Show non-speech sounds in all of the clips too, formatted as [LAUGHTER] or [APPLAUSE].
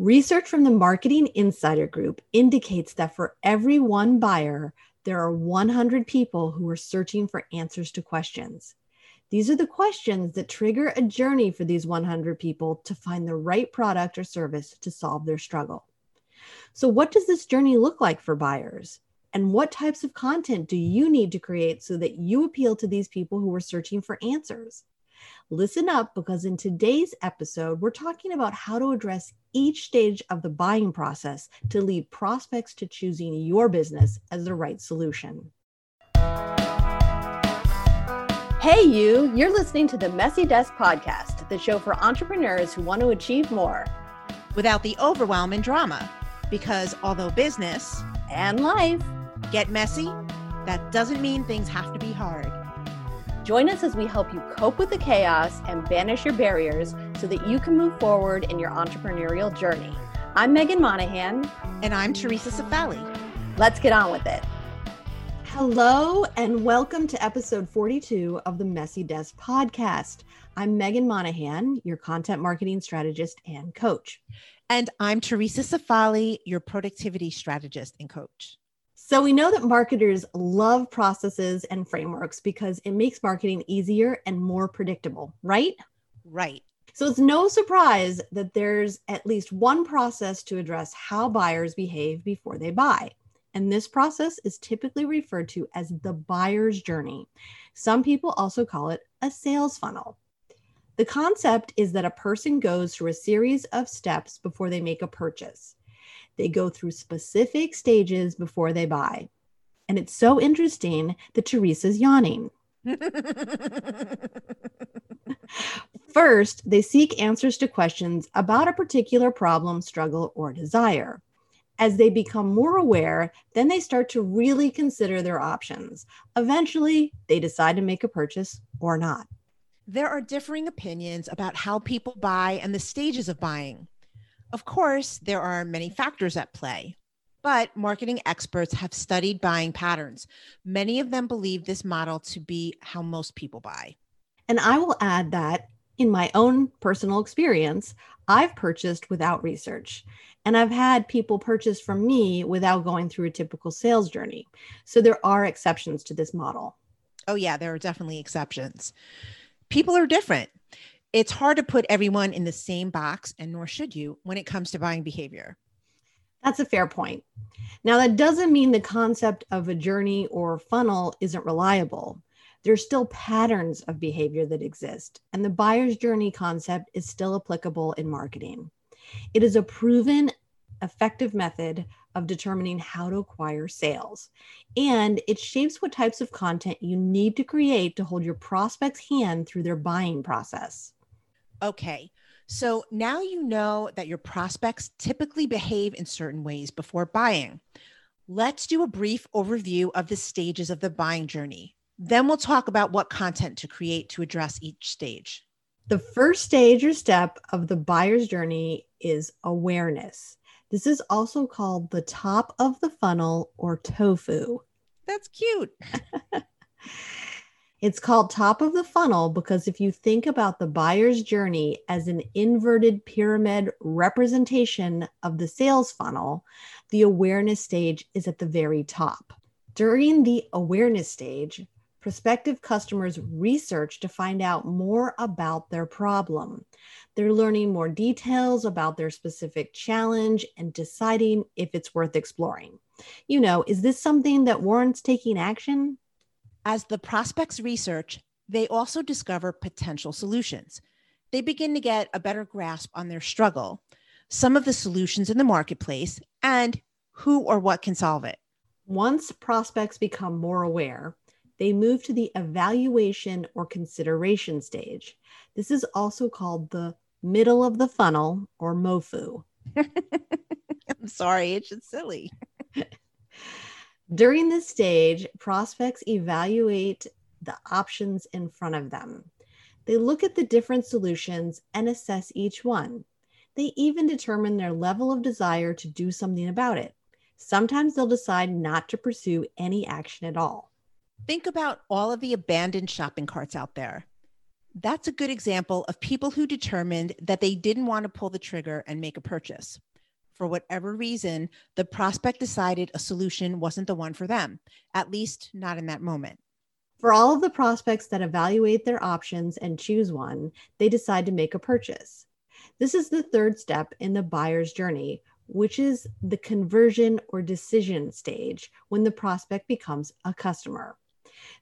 Research from the Marketing Insider Group indicates that for every one buyer, there are 100 people who are searching for answers to questions. These are the questions that trigger a journey for these 100 people to find the right product or service to solve their struggle. So, what does this journey look like for buyers? And what types of content do you need to create so that you appeal to these people who are searching for answers? Listen up because in today's episode, we're talking about how to address each stage of the buying process to lead prospects to choosing your business as the right solution. Hey, you, you're listening to the Messy Desk Podcast, the show for entrepreneurs who want to achieve more without the overwhelm and drama. Because although business and life get messy, that doesn't mean things have to be hard. Join us as we help you cope with the chaos and banish your barriers so that you can move forward in your entrepreneurial journey. I'm Meghan Monaghan. And I'm Theresa Cifali. Let's get on with it. Hello, and welcome to episode 42 of the Messy Desk podcast. I'm Meghan Monaghan, your content marketing strategist and coach. And I'm Theresa Cifali, your productivity strategist and coach. So we know that marketers love processes and frameworks because it makes marketing easier and more predictable, right? Right. So it's no surprise that there's at least one process to address how buyers behave before they buy. And this process is typically referred to as the buyer's journey. Some people also call it a sales funnel. The concept is that a person goes through a series of steps before they make a purchase. They go through specific stages before they buy. And it's so interesting that Theresa's yawning. [LAUGHS] First, they seek answers to questions about a particular problem, struggle, or desire. As they become more aware, then they start to really consider their options. Eventually, they decide to make a purchase or not. There are differing opinions about how people buy and the stages of buying. Of course, there are many factors at play, but marketing experts have studied buying patterns. Many of them believe this model to be how most people buy. And I will add that in my own personal experience, I've purchased without research. And I've had people purchase from me without going through a typical sales journey. So there are exceptions to this model. Oh, yeah, there are definitely exceptions. People are different it's hard to put everyone in the same box, and nor should you when it comes to buying behavior. That's a fair point. Now, that doesn't mean the concept of a journey or funnel isn't reliable. There's still patterns of behavior that exist, and the buyer's journey concept is still applicable in marketing. It is a proven, effective method of determining how to acquire sales. And it shapes what types of content you need to create to hold your prospect's hand through their buying process. Okay. So now you know that your prospects typically behave in certain ways before buying. Let's do a brief overview of the stages of the buying journey. Then we'll talk about what content to create to address each stage. The first stage or step of the buyer's journey is awareness. This is also called the top of the funnel or tofu. That's cute. [LAUGHS] It's called top of the funnel because if you think about the buyer's journey as an inverted pyramid representation of the sales funnel, the awareness stage is at the very top. During the awareness stage, prospective customers research to find out more about their problem. They're learning more details about their specific challenge and deciding if it's worth exploring. You know, is this something that warrants taking action? As the prospects research, they also discover potential solutions. They begin to get a better grasp on their struggle, some of the solutions in the marketplace, and who or what can solve it. Once prospects become more aware, they move to the evaluation or consideration stage. This is also called the middle of the funnel or MOFU. [LAUGHS] I'm sorry, it's just silly. During this stage, prospects evaluate the options in front of them. They look at the different solutions and assess each one. They even determine their level of desire to do something about it. Sometimes they'll decide not to pursue any action at all. Think about all of the abandoned shopping carts out there. That's a good example of people who determined that they didn't want to pull the trigger and make a purchase. For whatever reason, the prospect decided a solution wasn't the one for them, at least not in that moment. For all of the prospects that evaluate their options and choose one, they decide to make a purchase. This is the third step in the buyer's journey, which is the conversion or decision stage when the prospect becomes a customer.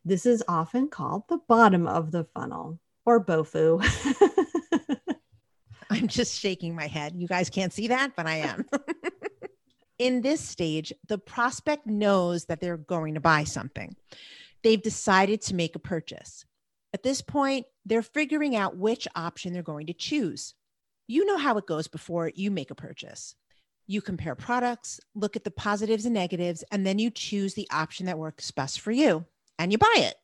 This is often called the bottom of the funnel or BOFU. [LAUGHS] I'm just shaking my head. You guys can't see that, but I am. [LAUGHS] In this stage, the prospect knows that they're going to buy something. They've decided to make a purchase. At this point, they're figuring out which option they're going to choose. You know how it goes before you make a purchase. You compare products, look at the positives and negatives, and then you choose the option that works best for you and you buy it.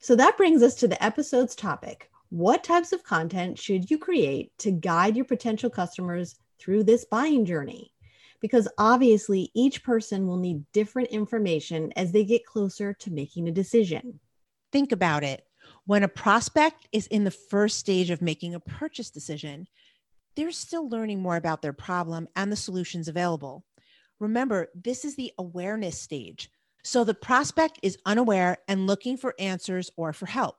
So that brings us to the episode's topic what types of content should you create to guide your potential customers through this buying journey? Because obviously, each person will need different information as they get closer to making a decision. Think about it. When a prospect is in the first stage of making a purchase decision, they're still learning more about their problem and the solutions available. Remember, this is the awareness stage. So the prospect is unaware and looking for answers or for help.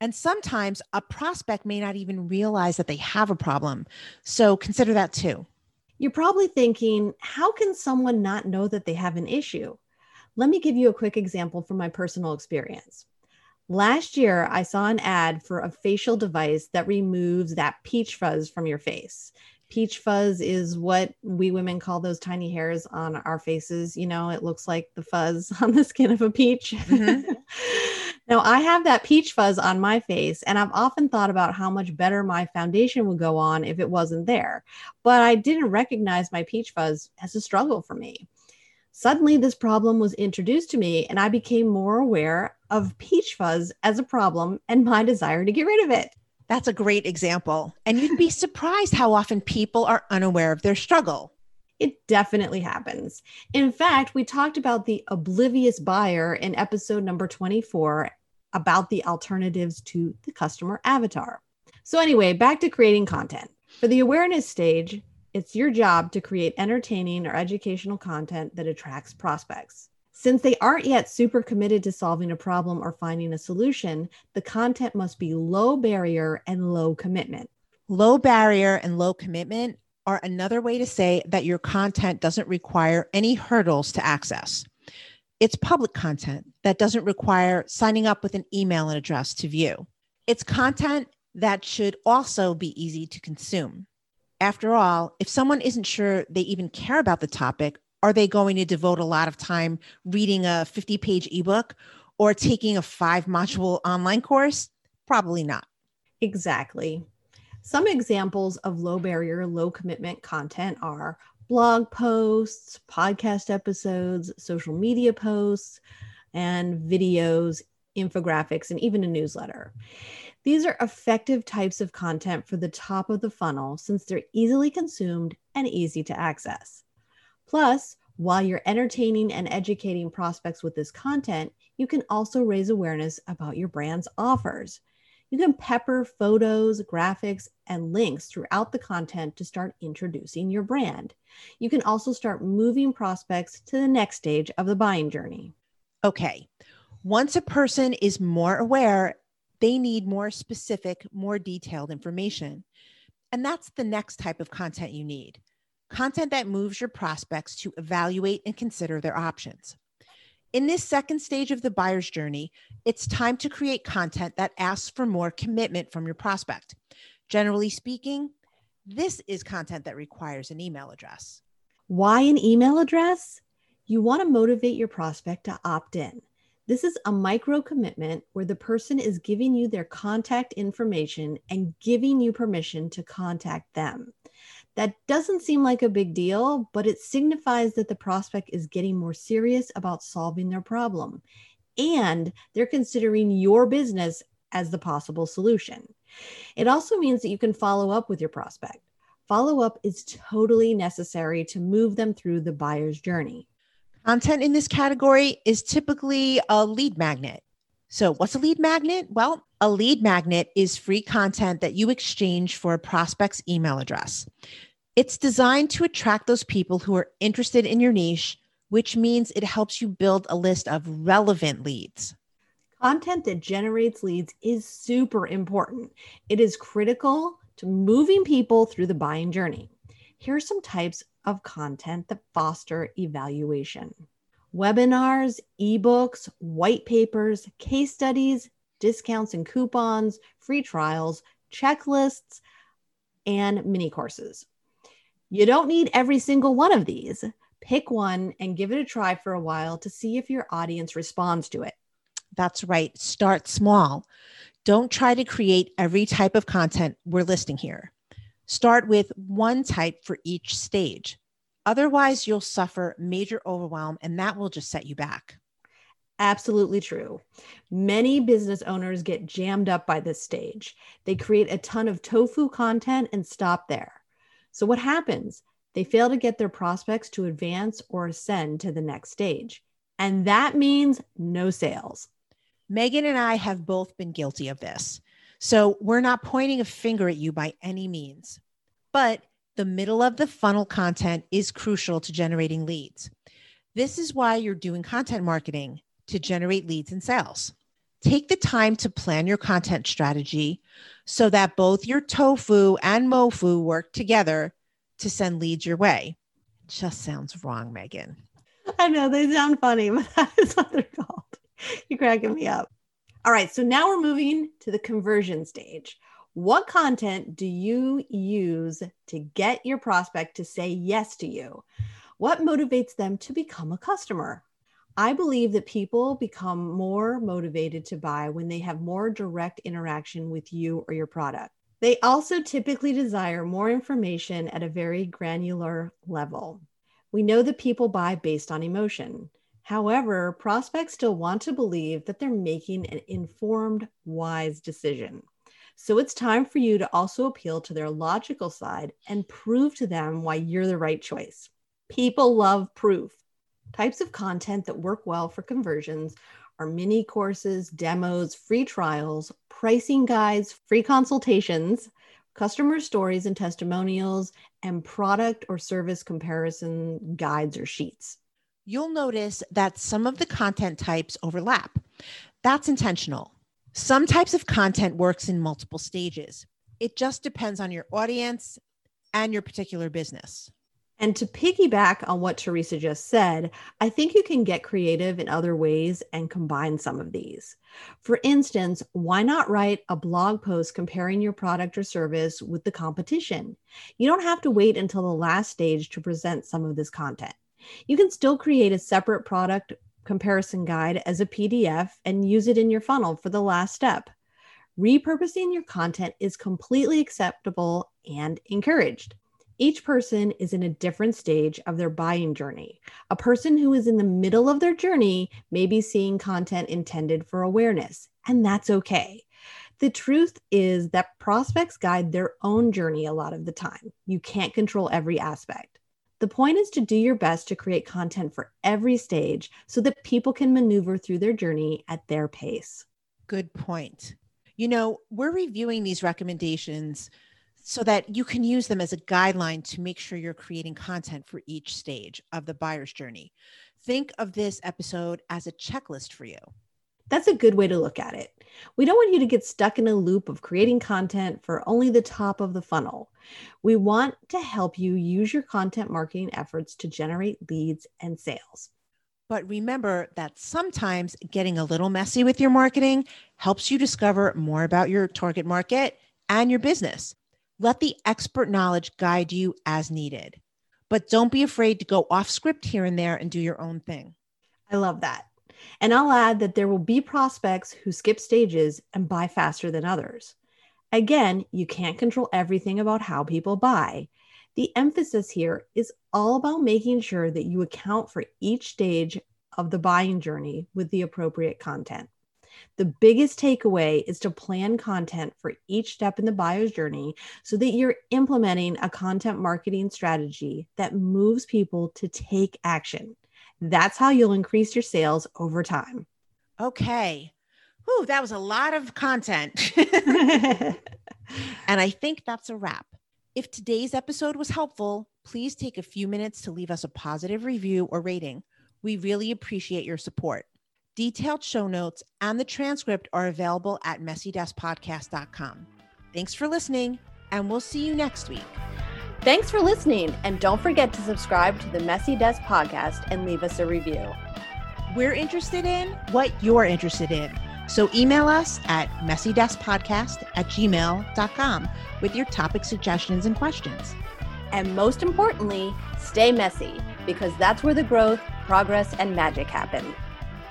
And sometimes a prospect may not even realize that they have a problem. So consider that too. You're probably thinking, how can someone not know that they have an issue? Let me give you a quick example from my personal experience. Last year, I saw an ad for a facial device that removes that peach fuzz from your face. Peach fuzz is what we women call those tiny hairs on our faces. You know, it looks like the fuzz [LAUGHS] on the skin of a peach. Mm-hmm. [LAUGHS] now, I have that peach fuzz on my face, and I've often thought about how much better my foundation would go on if it wasn't there. But I didn't recognize my peach fuzz as a struggle for me. Suddenly, this problem was introduced to me, and I became more aware of peach fuzz as a problem and my desire to get rid of it. That's a great example. And you'd be surprised how often people are unaware of their struggle. It definitely happens. In fact, we talked about the oblivious buyer in episode number 24 about the alternatives to the customer avatar. So, anyway, back to creating content. For the awareness stage, it's your job to create entertaining or educational content that attracts prospects. Since they aren't yet super committed to solving a problem or finding a solution, the content must be low barrier and low commitment. Low barrier and low commitment are another way to say that your content doesn't require any hurdles to access. It's public content that doesn't require signing up with an email and address to view. It's content that should also be easy to consume. After all, if someone isn't sure they even care about the topic are they going to devote a lot of time reading a 50 page ebook or taking a five module online course? Probably not. Exactly. Some examples of low barrier, low commitment content are blog posts, podcast episodes, social media posts, and videos, infographics, and even a newsletter. These are effective types of content for the top of the funnel since they're easily consumed and easy to access. Plus, while you're entertaining and educating prospects with this content, you can also raise awareness about your brand's offers. You can pepper photos, graphics, and links throughout the content to start introducing your brand. You can also start moving prospects to the next stage of the buying journey. Okay, once a person is more aware, they need more specific, more detailed information. And that's the next type of content you need content that moves your prospects to evaluate and consider their options. In this second stage of the buyer's journey, it's time to create content that asks for more commitment from your prospect. Generally speaking, this is content that requires an email address. Why an email address? You want to motivate your prospect to opt in. This is a micro commitment where the person is giving you their contact information and giving you permission to contact them. That doesn't seem like a big deal, but it signifies that the prospect is getting more serious about solving their problem and they're considering your business as the possible solution. It also means that you can follow up with your prospect. Follow up is totally necessary to move them through the buyer's journey. Content in this category is typically a lead magnet. So, what's a lead magnet? Well, A lead magnet is free content that you exchange for a prospect's email address. It's designed to attract those people who are interested in your niche, which means it helps you build a list of relevant leads. Content that generates leads is super important. It is critical to moving people through the buying journey. Here are some types of content that foster evaluation webinars, ebooks, white papers, case studies, discounts and coupons, free trials, checklists, and mini courses. You don't need every single one of these. Pick one and give it a try for a while to see if your audience responds to it. That's right. Start small. Don't try to create every type of content we're listing here. Start with one type for each stage. Otherwise, you'll suffer major overwhelm and that will just set you back. Absolutely true. Many business owners get jammed up by this stage. They create a ton of tofu content and stop there. So, what happens? They fail to get their prospects to advance or ascend to the next stage. And that means no sales. Meghan and I have both been guilty of this. So, we're not pointing a finger at you by any means. But the middle of the funnel content is crucial to generating leads. This is why you're doing content marketing to generate leads and sales. Take the time to plan your content strategy so that both your tofu and mofu work together to send leads your way. It just sounds wrong, Meghan. I know they sound funny, but [LAUGHS] that is what they're called. You're cracking me up. All right, so now we're moving to the conversion stage. What content do you use to get your prospect to say yes to you? What motivates them to become a customer? I believe that people become more motivated to buy when they have more direct interaction with you or your product. They also typically desire more information at a very granular level. We know that people buy based on emotion. However, prospects still want to believe that they're making an informed, wise decision. So it's time for you to also appeal to their logical side and prove to them why you're the right choice. People love proof. Types of content that work well for conversions are mini courses, demos, free trials, pricing guides, free consultations, customer stories and testimonials, and product or service comparison guides or sheets. You'll notice that some of the content types overlap. That's intentional. Some types of content works in multiple stages. It just depends on your audience and your particular business. And to piggyback on what Theresa just said, I think you can get creative in other ways and combine some of these. For instance, why not write a blog post comparing your product or service with the competition? You don't have to wait until the last stage to present some of this content. You can still create a separate product comparison guide as a PDF and use it in your funnel for the last step. Repurposing your content is completely acceptable and encouraged. Each person is in a different stage of their buying journey. A person who is in the middle of their journey may be seeing content intended for awareness, and that's okay. The truth is that prospects guide their own journey a lot of the time. You can't control every aspect. The point is to do your best to create content for every stage so that people can maneuver through their journey at their pace. Good point. You know, we're reviewing these recommendations so that you can use them as a guideline to make sure you're creating content for each stage of the buyer's journey. Think of this episode as a checklist for you. That's a good way to look at it. We don't want you to get stuck in a loop of creating content for only the top of the funnel. We want to help you use your content marketing efforts to generate leads and sales. But remember that sometimes getting a little messy with your marketing helps you discover more about your target market and your business. Let the expert knowledge guide you as needed. But don't be afraid to go off script here and there and do your own thing. I love that. And I'll add that there will be prospects who skip stages and buy faster than others. Again, you can't control everything about how people buy. The emphasis here is all about making sure that you account for each stage of the buying journey with the appropriate content. The biggest takeaway is to plan content for each step in the buyer's journey so that you're implementing a content marketing strategy that moves people to take action. That's how you'll increase your sales over time. Okay. Whew, that was a lot of content. [LAUGHS] and I think that's a wrap. If today's episode was helpful, please take a few minutes to leave us a positive review or rating. We really appreciate your support. Detailed show notes and the transcript are available at messydeskpodcast.com. Thanks for listening, and we'll see you next week. Thanks for listening, and don't forget to subscribe to the Messy Desk podcast and leave us a review. We're interested in what you're interested in. So email us at messydeskpodcast at gmail.com with your topic suggestions and questions. And most importantly, stay messy because that's where the growth, progress, and magic happen.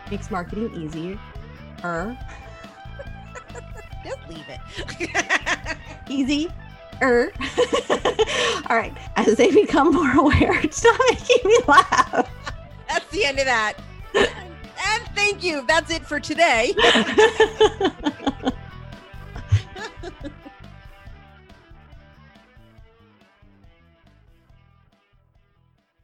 Makes marketing easier. Er. [LAUGHS] Just leave it. [LAUGHS] Easy. Er. [LAUGHS] All right. As they become more aware, stop making me laugh. That's the end of that. and thank you. That's it for today.